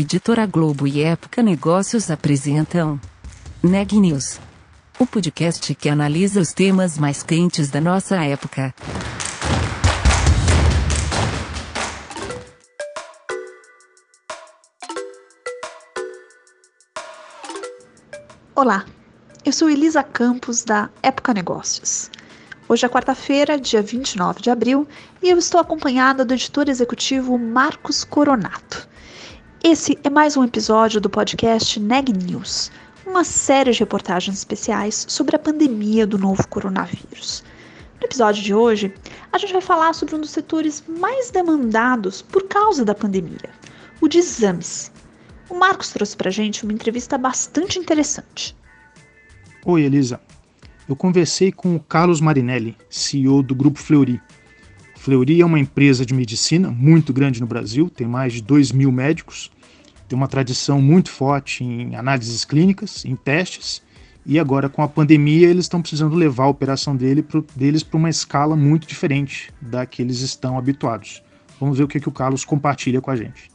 Editora Globo e Época Negócios apresentam Neg News, o podcast que analisa os temas mais quentes da nossa época. Olá, eu sou Elisa Campos da Época Negócios. Hoje é quarta-feira, dia 29 de abril, e eu estou acompanhada do editor executivo Marcos Coronato. Esse é mais um episódio do podcast Neg News, uma série de reportagens especiais sobre a pandemia do novo coronavírus. No episódio de hoje, a gente vai falar sobre um dos setores mais demandados por causa da pandemia, o de exames. O Marcos trouxe para a gente uma entrevista bastante interessante. Oi, Elisa. Eu conversei com o Carlos Marinelli, CEO do Grupo Fleury. Fleury é uma empresa de medicina muito grande no Brasil, tem mais de 2 mil médicos, tem uma tradição muito forte em análises clínicas, em testes, e agora com a pandemia eles estão precisando levar a operação dele pro, deles para uma escala muito diferente da que eles estão habituados. Vamos ver o que, que o Carlos compartilha com a gente.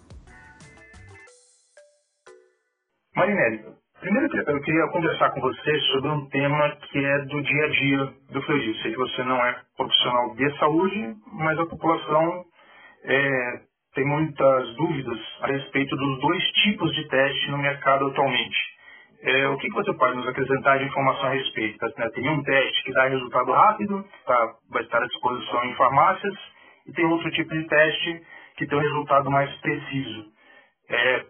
Marinelli, primeiro eu queria conversar com você sobre um tema que é do dia a dia do Fleury. Sei que você não é profissional de saúde, mas a população é, tem muitas dúvidas a respeito dos dois tipos de teste no mercado atualmente. É, o que, você pode nos acrescentar de informação a respeito? Né? Tem um teste que dá resultado rápido, tá, vai estar à disposição em farmácias, e tem outro tipo de teste que tem um resultado mais preciso. É,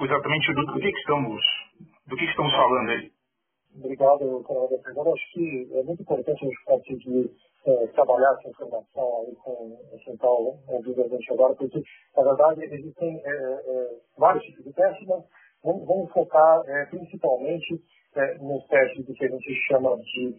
exatamente do, do, que, estamos, do que, estamos falando aí? Obrigado, Coronel Acho que é muito importante a gente conseguir é, trabalhar essa informação aí com o Central ouvindo a gente agora, porque, na verdade, existem é, é, vários tipos de testes, mas vamos, vamos focar é, principalmente nos testes que a gente chama de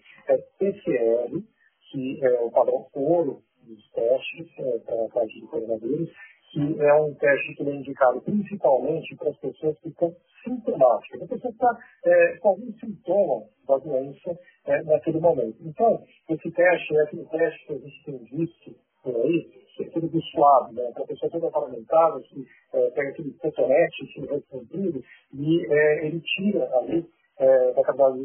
PCR, que é o padrão ouro dos testes para a parte de coronavírus, que é um teste que é indicado principalmente para as pessoas que estão sintomáticas, a pessoa está é, com algum sintoma da doença é, naquele momento. Então, esse teste é aquele teste que a gente tem visto por aí, que é aquele do suave, né? Então, a pessoa toda parlamentada, que é, pega aquele cotonete, aquele respondido, e é, ele tira ali é, da cavidade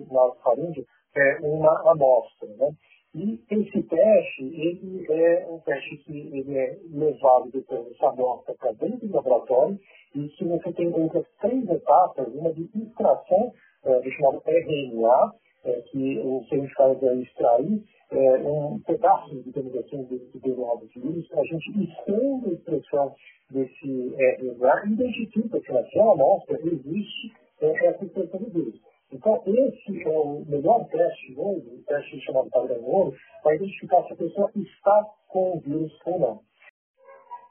faringe é, uma amostra, né? E esse teste, ele é um teste que ele é levado depois dessa amostra para dentro do laboratório e que você tem outras três etapas, uma de extração, é, do chamado RNA, é, que o cientista vai extrair é, um pedaço, digamos assim, desse DNA do vírus, a gente esconde a expressão desse RNA e identifica que naquela amostra existe é, essa expressão do vírus. Então, esse é o melhor teste hoje, o teste chamado padrão ouro, para identificar se a pessoa está com o vírus ou não.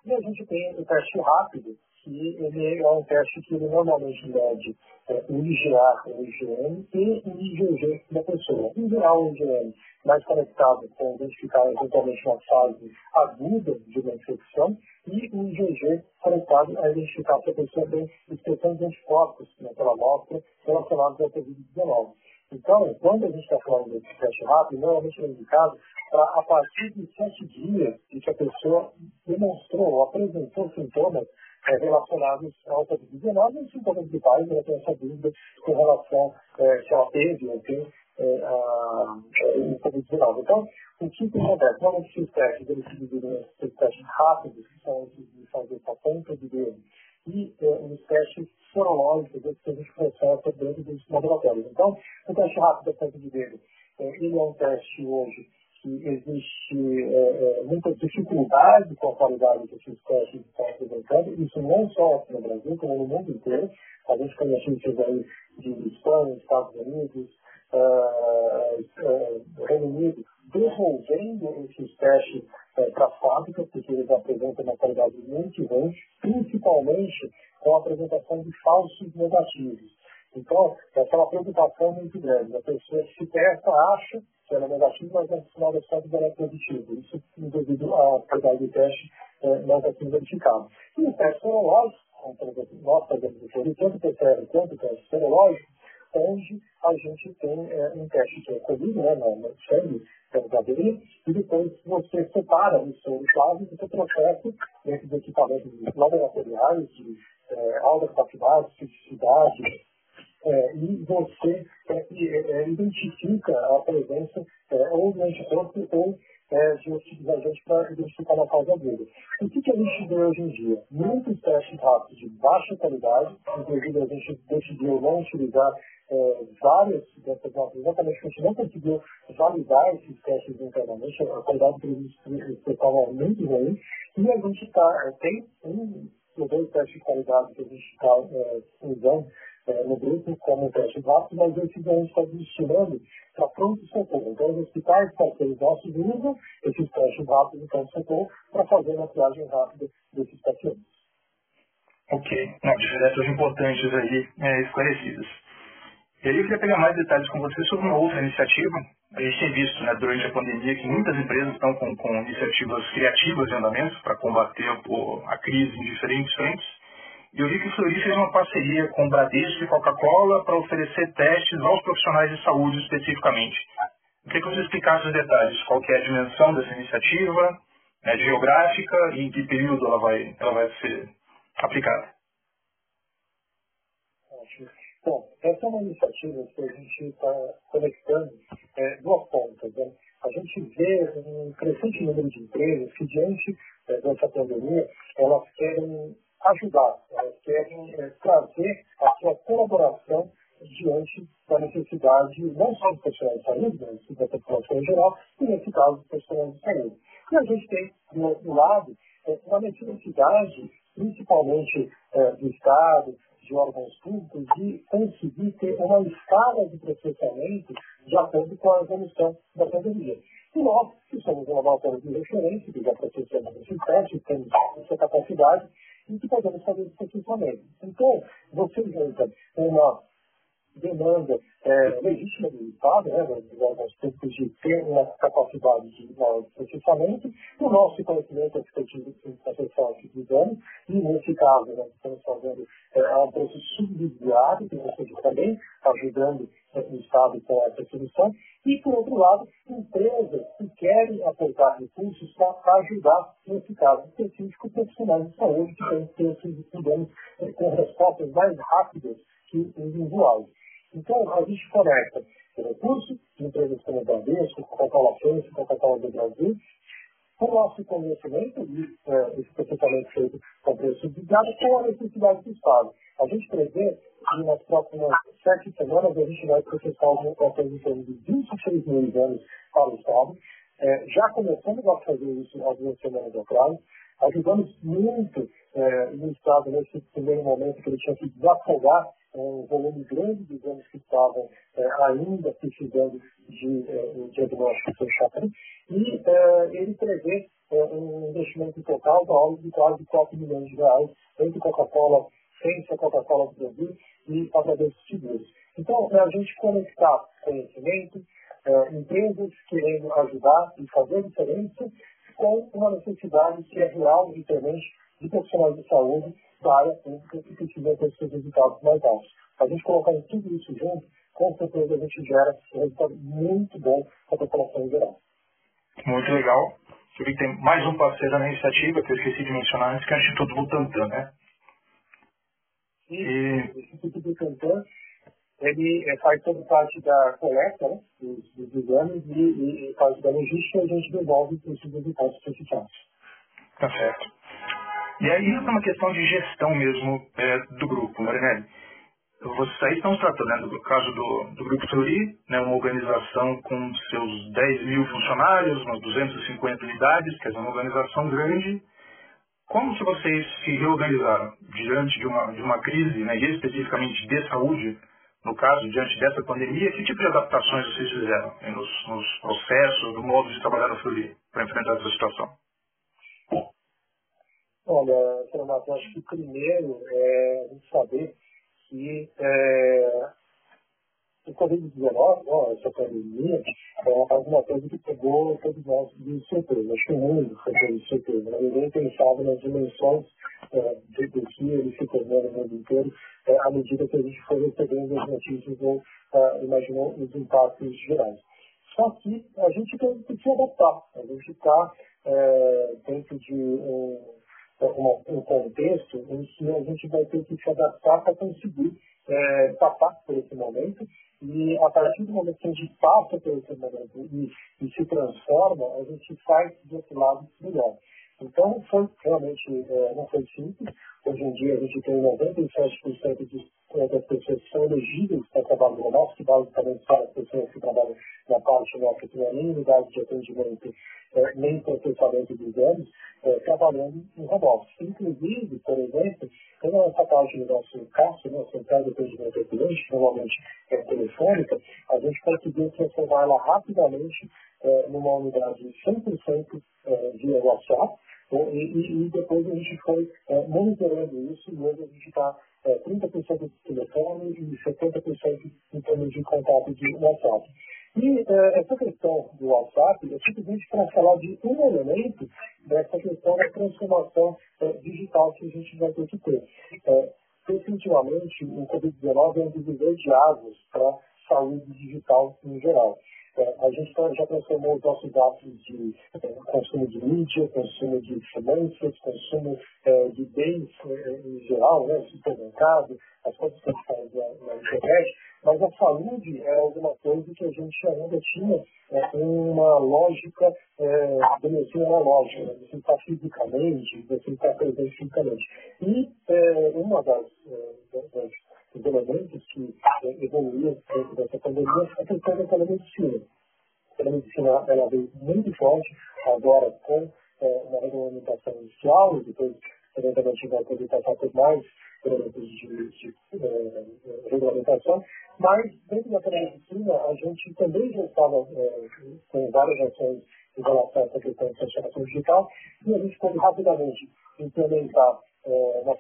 E a gente tem o teste rápido, que ele é um teste que normalmente mede é, o IgA, o IgM e o IgG da pessoa. Em geral, o IgM mais conectado com identificar eventualmente uma fase aguda de uma infecção e o IgG conectado a identificar se a pessoa tem expressão de anticorpos naquela amostra relacionados ao Covid-19. Então, quando a gente está falando desse teste rápido, normalmente é indicado para, a partir de sete dias de que a pessoa demonstrou ou apresentou sintomas é, relacionados ao Covid-19 e sintomas vitais, ela tem essa dúvida com relação é, se ela teve ou tem é, a, o Covid-19. Então, o que, acontece? Normalmente esses testes eles se dividem em testes rápidos, que são esses de fazer a ponta de dedo, e é, os testes sorológicos que a gente processa dentro dos laboratórios. Então, o teste rápido da ponta de dedo, é, ele é um teste hoje que existe é, é, muita dificuldade com a qualidade que esses testes estão apresentando, isso não só no Brasil, como no mundo inteiro. A gente conhece notícias aí de Espanha, Estados Unidos, uh, uh, Reino Unido, devolvendo esses testes uh, para a fábrica, porque eles apresentam uma qualidade muito ruim, principalmente com a apresentação de falsos negativos. Então, é uma preocupação muito grande. A pessoa se testa, acha que ela é negativa, mas no final das contas ela é positiva. Isso devido à qualidade do teste é, não está sendo verificado. E o teste serológico, nós fazemos o tanto PCR quanto o teste serológico, onde a gente tem é, um teste é colhido né, no sangue da abelha, e depois você separa o seu chave e você processa dentro dos equipamentos laboratoriais de é, alta capacidade, especificidade, é, e você é, é, identifica a presença é, ou de anticorpo ou é, de outros para identificar na fase aguda. O que, que a gente vê hoje em dia? Muitos testes rápidos de baixa qualidade, inclusive a gente decidiu não utilizar é, várias dessas máquinas, exatamente porque a gente não conseguiu validar esses testes internamente, a qualidade deles estava muito ruim, e a gente tá, tem um ou dois testes de qualidade que a gente está é, usando é, no grupo como teste rápido, mas esses a gente está destinando para pronto-socorro. Então, os hospitais parceiros nossos usam esses testes rápidos de pronto-socorro para fazer a maquiagem rápida desses pacientes. Ok. Não, diferenças importantes aí é, esclarecidas. E aí eu queria pegar mais detalhes com você sobre uma outra iniciativa. A gente tem visto né, durante a pandemia que muitas empresas estão com, com iniciativas criativas de andamento para combater a, a crise em diferentes frentes. E eu vi que o Fleury fez uma parceria com o Bradesco e Coca-Cola para oferecer testes aos profissionais de saúde especificamente. Eu queria que você explicasse os detalhes, qual que é a dimensão dessa iniciativa, né, geográfica e em que período ela vai, ela vai ser aplicada. Bom, essa é uma iniciativa que a gente está conectando é, duas pontas. Né? A gente vê um crescente número de empresas que, diante é, dessa pandemia, elas querem ajudar, elas querem é, trazer a sua colaboração diante da necessidade não só dos profissionais de saúde, mas da população em geral, e nesse caso dos profissionais de saúde. E a gente tem, do outro lado, é, uma necessidade, principalmente é, do Estado, de órgãos públicos, de conseguir ter uma escala de processamento de acordo com a evolução da pandemia. E nós, que somos um laboratório de referência, que já processamos esse teste, temos essa capacidade, e que podemos fazer esse processamento. Então, você junta uma demanda é, legítima do Estado, né, órgãos públicos de ter uma capacidade de, de processamento, o nosso conhecimento expertise de processar que fizemos, e nesse caso nós estamos fazendo é, um processo subsidiário, que você também ajudando o Estado com essa solução, e por outro lado, empresas que querem aportar recursos para ajudar, nesse caso específico, profissionais de saúde que têm que ter, é, com respostas mais rápidas que os usuários. Então, a gente conecta recursos de empresas como a Bradesco, Coca-Cola France, Coca-Cola do Brasil, o nosso conhecimento é, esse processamento feito com preço subsidiado com a necessidade do Estado. A gente prevê que nas próximas sete semanas a gente vai processar uma coisa de 26 mil exames para o Estado. É, já começamos a fazer isso duas semanas atrás. Ajudamos muito é, no Estado nesse primeiro momento que ele tinha que desafogar um volume grande de exames que estavam é, ainda precisando de é, diagnóstico fechado. E é, ele prevê é, um investimento total da ordem de quase 4 milhões de reais entre Coca-Cola, Ciência Coca-Cola do Brasil e a Bradesco Seguros. Então, é a gente conectar conhecimento, é, empresas querendo ajudar e fazer diferença com uma necessidade que é real e presente de profissionais de saúde da área pública que precisam ter seus resultados mais altos. A gente colocando tudo isso junto, com certeza a gente gera um resultado muito bom para a população em geral. Muito legal. Você vê que tem mais um parceiro na iniciativa, que eu esqueci de mencionar antes, que é o Instituto Butantan, né? Sim, e... o Instituto Butantan, ele é, faz toda parte da coleta né, dos, dos exames e, e, faz da logística e a gente devolve esses resultados certificados. Tá certo. E aí é uma questão de gestão mesmo é, do grupo, Marinelli. Vocês estão tratando, né, do caso do, do Grupo Teori, né, uma organização com seus 10 mil funcionários, umas 250 unidades, quer dizer, uma organização grande. Como que vocês se reorganizaram diante de uma, de uma crise, né, e especificamente de saúde, no caso, diante dessa pandemia, que tipo de adaptações vocês fizeram nos, nos processos, no modo de trabalhar no Fleury para enfrentar essa situação? Olha, Renato, acho que primeiro é saber que é, o Covid-19, né, essa pandemia, é alguma coisa que pegou todos nós de surpresa. Acho que o mundo foi de surpresa. Né? Ninguém pensava nas dimensões é, de que ele se tornou no mundo inteiro é, à medida que a gente foi recebendo as notícias ou é, imaginou os impactos gerais. Só que a gente tem que se adaptar. A gente está é, dentro de um, um, contexto em que a gente vai ter que se adaptar para conseguir é, passar por esse momento e a partir do momento que a gente passa esse momento e, e se transforma, a gente sai do outro lado melhor. Então, foi realmente, é, não foi simples. Hoje em dia, a gente tem 97% de, das pessoas que são elegíveis para trabalho remoto, que basicamente são as pessoas que trabalham na parte nossa, que não é nem unidade de atendimento, é, nem processamento de exames, é, trabalhando em remoto. Inclusive, por exemplo, como essa parte do nosso CASO, né, Central de Atendimento ao Cliente, normalmente é telefônica, a gente conseguiu transformar ela rapidamente é, numa unidade 100% é, via WhatsApp, né, e, e, depois a gente foi é, monitorando isso e hoje a gente está é, 30% de telefone e 70% em termos de contato de WhatsApp. E é, essa questão do WhatsApp é simplesmente para falar de um elemento dessa questão da transformação é, digital que a gente vai ter que ter. É, definitivamente, o Covid-19 é um divisor de águas para a saúde digital em geral. É, a gente tá, já transformou os nossos hábitos de é, consumo de mídia, consumo de finanças, consumo é, de bens em geral, né, supermercado, as coisas que a gente faz na, internet, mas a saúde é alguma coisa que a gente ainda tinha uma lógica é, de medicina analógica, né, você está fisicamente, você está presente fisicamente. E é, uma das, das os elementos que é, dentro dessa pandemia é a questão da telemedicina. A telemedicina ela veio muito forte agora com é, uma regulamentação inicial e depois eventualmente vai poder passar por mais elementos de, de regulamentação, mas dentro da telemedicina a gente também já estava é, com várias ações em relação a essa questão de transformação digital e a gente pode rapidamente implementar é, uma,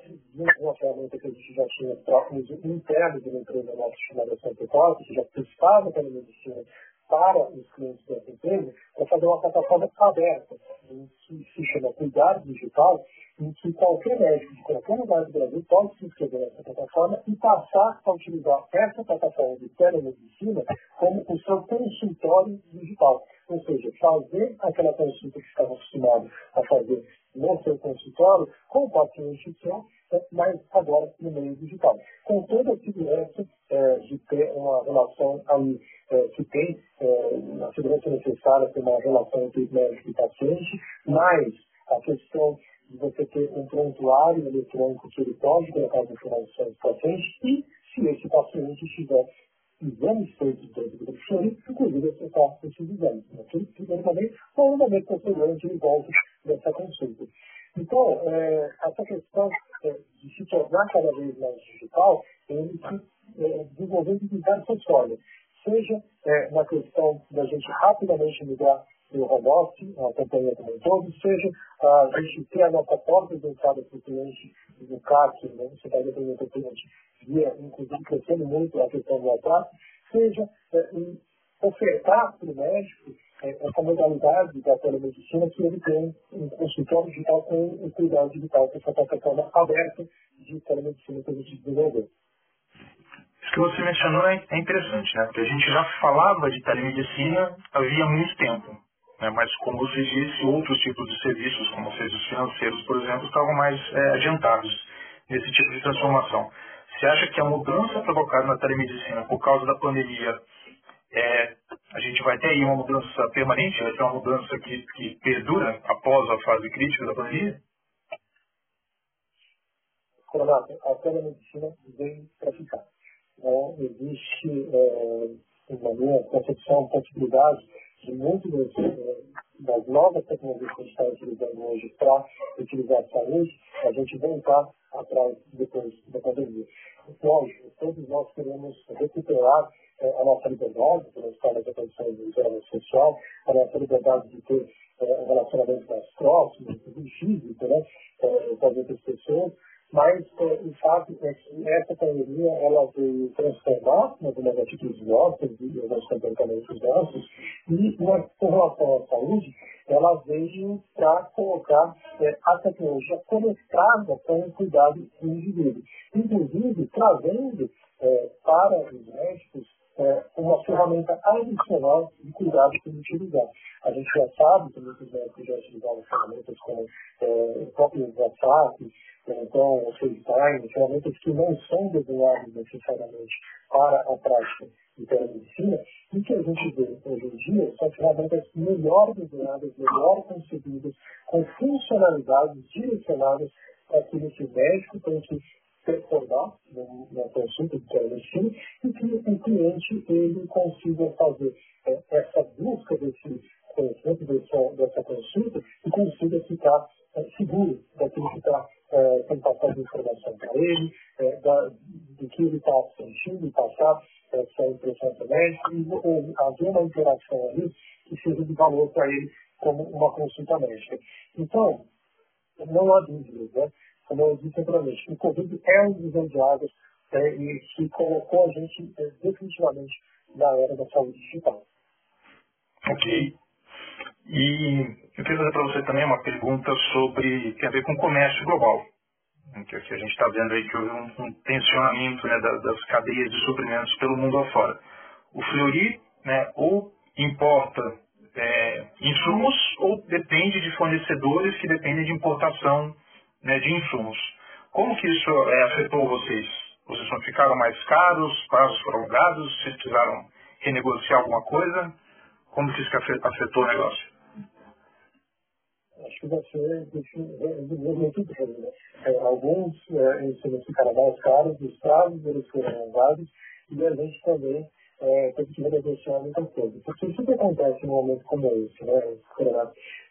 uma ferramenta que a gente já tinha para interno de uma empresa nossa chamada Santa Costa, que já prestava telemedicina para os clientes dessa empresa, para fazer uma plataforma aberta, que se chama Cuidado Digital, em que qualquer médico de qualquer lugar do Brasil pode se inscrever nessa plataforma e passar a utilizar essa plataforma de telemedicina como o seu consultório digital. Ou seja, fazer aquela consulta que estava acostumado a fazer no seu consultório com o paciente seu, é, mas agora no meio digital. Com toda a segurança é, de ter uma relação ali é, que tem é, a segurança necessária para uma relação entre médico e paciente, mas a questão de você ter um prontuário eletrônico que ele pode colocar as informações do paciente e se esse paciente tiver exames feitos dentro do grupo Fleury, inclusive acessar esses exames, naquele primeiro momento ou no momento de volta dessa consulta. Então, é, essa questão é, de se tornar cada vez mais digital, ele se é, desenvolvendo em diversas formas. Seja é, na questão da gente rapidamente migrar o office, a companhia como um todo, seja a gente ter a nossa porta de entrada para o cliente no CAC, né, você está dependendo do cliente, via, inclusive crescendo muito a questão do WhatsApp, seja é, ofertar para o médico é, essa modalidade da telemedicina que ele tem um consultório digital com um cuidado digital, com essa plataforma aberta de telemedicina que a gente desenvolveu. Isso que você mencionou é interessante, né? Porque a gente já falava de telemedicina havia muito tempo. Né? Mas, como você disse, outros tipos de serviços, como serviços financeiros, por exemplo, estavam mais é, adiantados nesse tipo de transformação. Você acha que a mudança provocada na telemedicina por causa da pandemia, é, a gente vai ter aí uma mudança permanente, vai ter uma mudança que, que perdura após a fase crítica da pandemia? Renato, a telemedicina vem para ficar. Não existe, é, na minha concepção, possibilidade de muitas das, das novas tecnologias que a gente está utilizando hoje para utilizar a saúde, a gente voltar atrás depois da pandemia. Lógico, todos nós queremos recuperar é, a nossa liberdade, pela história da condição de isolamento social, a nossa liberdade de ter é, um relacionamento mais próximo, inclusive físico, né, é, com as outras pessoas, mas é, o sabe é que essa pandemia ela veio transformar algumas atitudes nossas e alguns comportamentos nossos e, com relação à saúde, ela veio para colocar é, a tecnologia conectada com o cuidado do indivíduo. Inclusive, trazendo é, para os médicos é, uma ferramenta adicional de cuidado que utilizar. A gente já sabe que muitos médicos já utilizaram ferramentas como é, o próprio WhatsApp, então o FaceTime, ferramentas que não são desenhadas necessariamente para a prática de telemedicina, e que a gente vê hoje em dia são ferramentas melhor desenhadas, melhor concebidas, com funcionalidades direcionadas para aquilo que o médico tem que performar na consulta de telemedicina e que o cliente ele consiga fazer é, essa busca desse conhecimento, dessa, dessa consulta e consiga ficar é, seguro daquilo que está é, tem passado informação para ele, é, da, do que ele está sentindo e passar essa impressão para o médico e ou, haver uma interação ali que seja de valor para ele como uma consulta médica. Então, não há dúvidas, né? Como eu disse anteriormente, o Covid é um divisão de águas é, e que colocou a gente é, definitivamente na era da saúde digital. Ok. E eu queria fazer para você também uma pergunta sobre, tem a ver com o comércio global. Que, a gente está vendo aí que houve um, um tensionamento né, das, das, cadeias de suprimentos pelo mundo afora. O Fleury né, ou importa é, insumos ou depende de fornecedores que dependem de importação né, de insumos. Como que isso é, afetou vocês? Vocês não ficaram mais caros, prazos prolongados, vocês precisaram renegociar alguma coisa? Como que isso afetou o negócio? Acho que você muito bem. Né? É, alguns é, insumos ficaram mais caros, os prazos eles foram alongados e a gente também é, teve que renegociar muita coisa. Porque isso que acontece num momento como esse, né,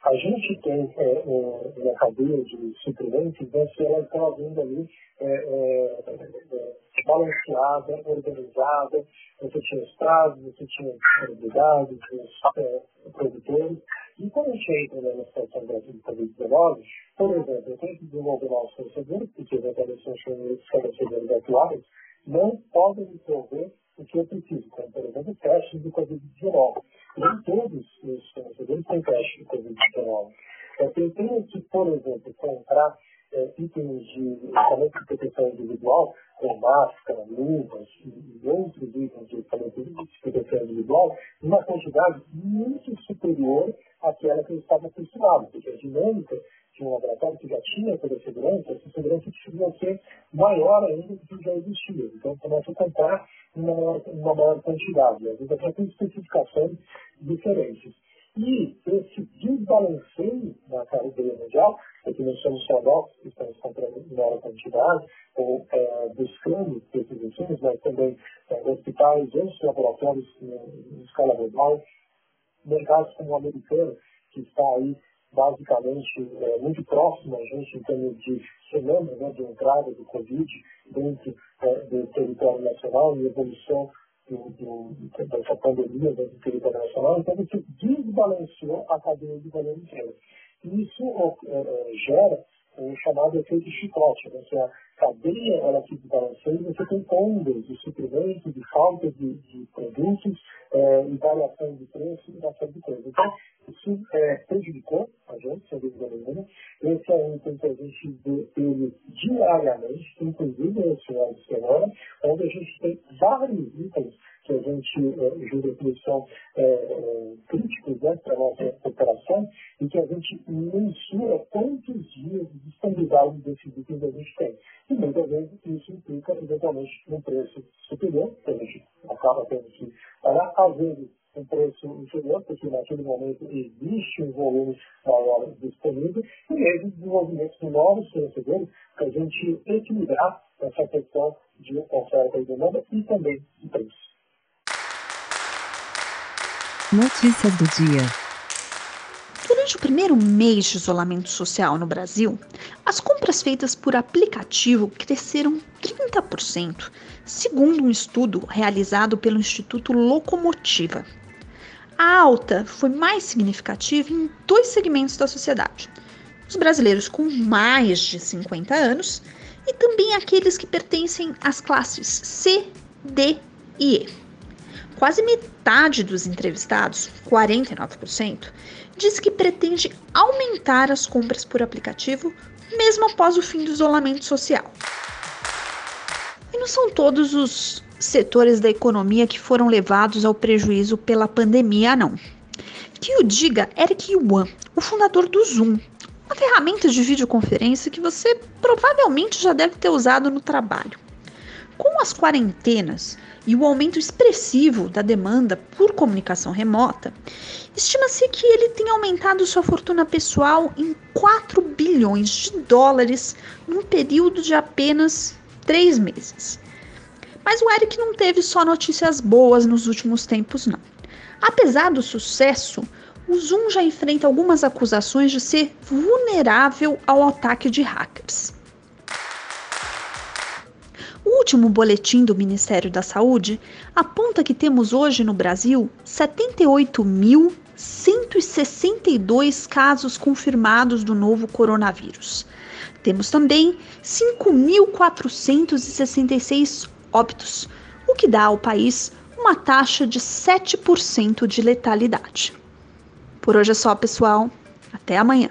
a gente tem é, uma cadeia de suprimentos, né, se ela está vindo ali é, é, é, balanceada, organizada, você tinha os prazos, você tinha disponibilidade, os é, produtores, e quando a gente entra né, na situação da Covid-19, por exemplo, eu tenho que desenvolver novos fornecedores, porque eventualmente são os fornecedores atuais, não podem me prover o que eu preciso, por exemplo testes de Covid-19. Nem todos os fornecedores têm testes de Covid-19. Eu tenho que, por exemplo, comprar é, itens de equipamento de proteção individual, como máscara, luvas e outros itens de equipamento de proteção individual, uma quantidade muito superior àquela que eu estava acostumado, porque a dinâmica de um laboratório que já tinha toda a segurança, essa segurança precisa ser maior ainda do que já existia. Então, começa a comprar uma maior, uma maior quantidade, às vezes até com especificações diferentes. E esse desbalanceio na cadeia mundial, porque não somos só nós que estamos comprando em maior quantidade, ou é, buscando esses insumos, mas também é, hospitais, outros laboratórios em, em escala global, mercados como o americano, que está aí basicamente é, muito próximo a gente em termos de semanas né, de entrada do Covid dentro é, do território nacional e evolução do, do, dessa pandemia dentro do território nacional, então você desbalanceou a cadeia de valor. E isso é, é, gera o chamado efeito chicote, né? que a cadeia ela se desbalanceia você tem ondas de suprimentos, de falta de, de produtos, é, e variação de preço e série de coisas. Então, isso é, prejudicou a gente, sem dúvida nenhuma. Esse é um item que a gente vê ele diariamente, inclusive nesse final de semana, onde a gente tem vários itens que a gente é, julga que são é, é, críticos né, para a nossa operação e que a gente mensura quantos dias de disponibilidade desses itens a gente tem. E muitas vezes isso implica, eventualmente, um preço superior, que a gente acaba tendo que pagar, às vezes um preço inferior, porque naquele momento existe um volume maior disponível, e mesmo desenvolvimento de novos fornecedores, para a gente equilibrar essa questão de oferta e demanda e também de preço. Notícias do dia. Durante o primeiro mês de isolamento social no Brasil, as compras feitas por aplicativo cresceram 30%, segundo um estudo realizado pelo Instituto Locomotiva. A alta foi mais significativa em dois segmentos da sociedade: os brasileiros com mais de 50 anos e também aqueles que pertencem às classes C, D e E. Quase metade dos entrevistados, 49%, diz que pretende aumentar as compras por aplicativo mesmo após o fim do isolamento social. E não são todos os setores da economia que foram levados ao prejuízo pela pandemia, não. Que o diga Eric Yuan, o fundador do Zoom, uma ferramenta de videoconferência que você provavelmente já deve ter usado no trabalho. Com as quarentenas e o aumento expressivo da demanda por comunicação remota, estima-se que ele tenha aumentado sua fortuna pessoal em 4 bilhões de dólares num período de apenas três meses. Mas o Eric não teve só notícias boas nos últimos tempos, não. Apesar do sucesso, o Zoom já enfrenta algumas acusações de ser vulnerável ao ataque de hackers. Último boletim do Ministério da Saúde aponta que temos hoje no Brasil 78.162 casos confirmados do novo coronavírus. Temos também 5.466 óbitos, o que dá ao país uma taxa de 7% de letalidade. Por hoje é só, pessoal. Até amanhã.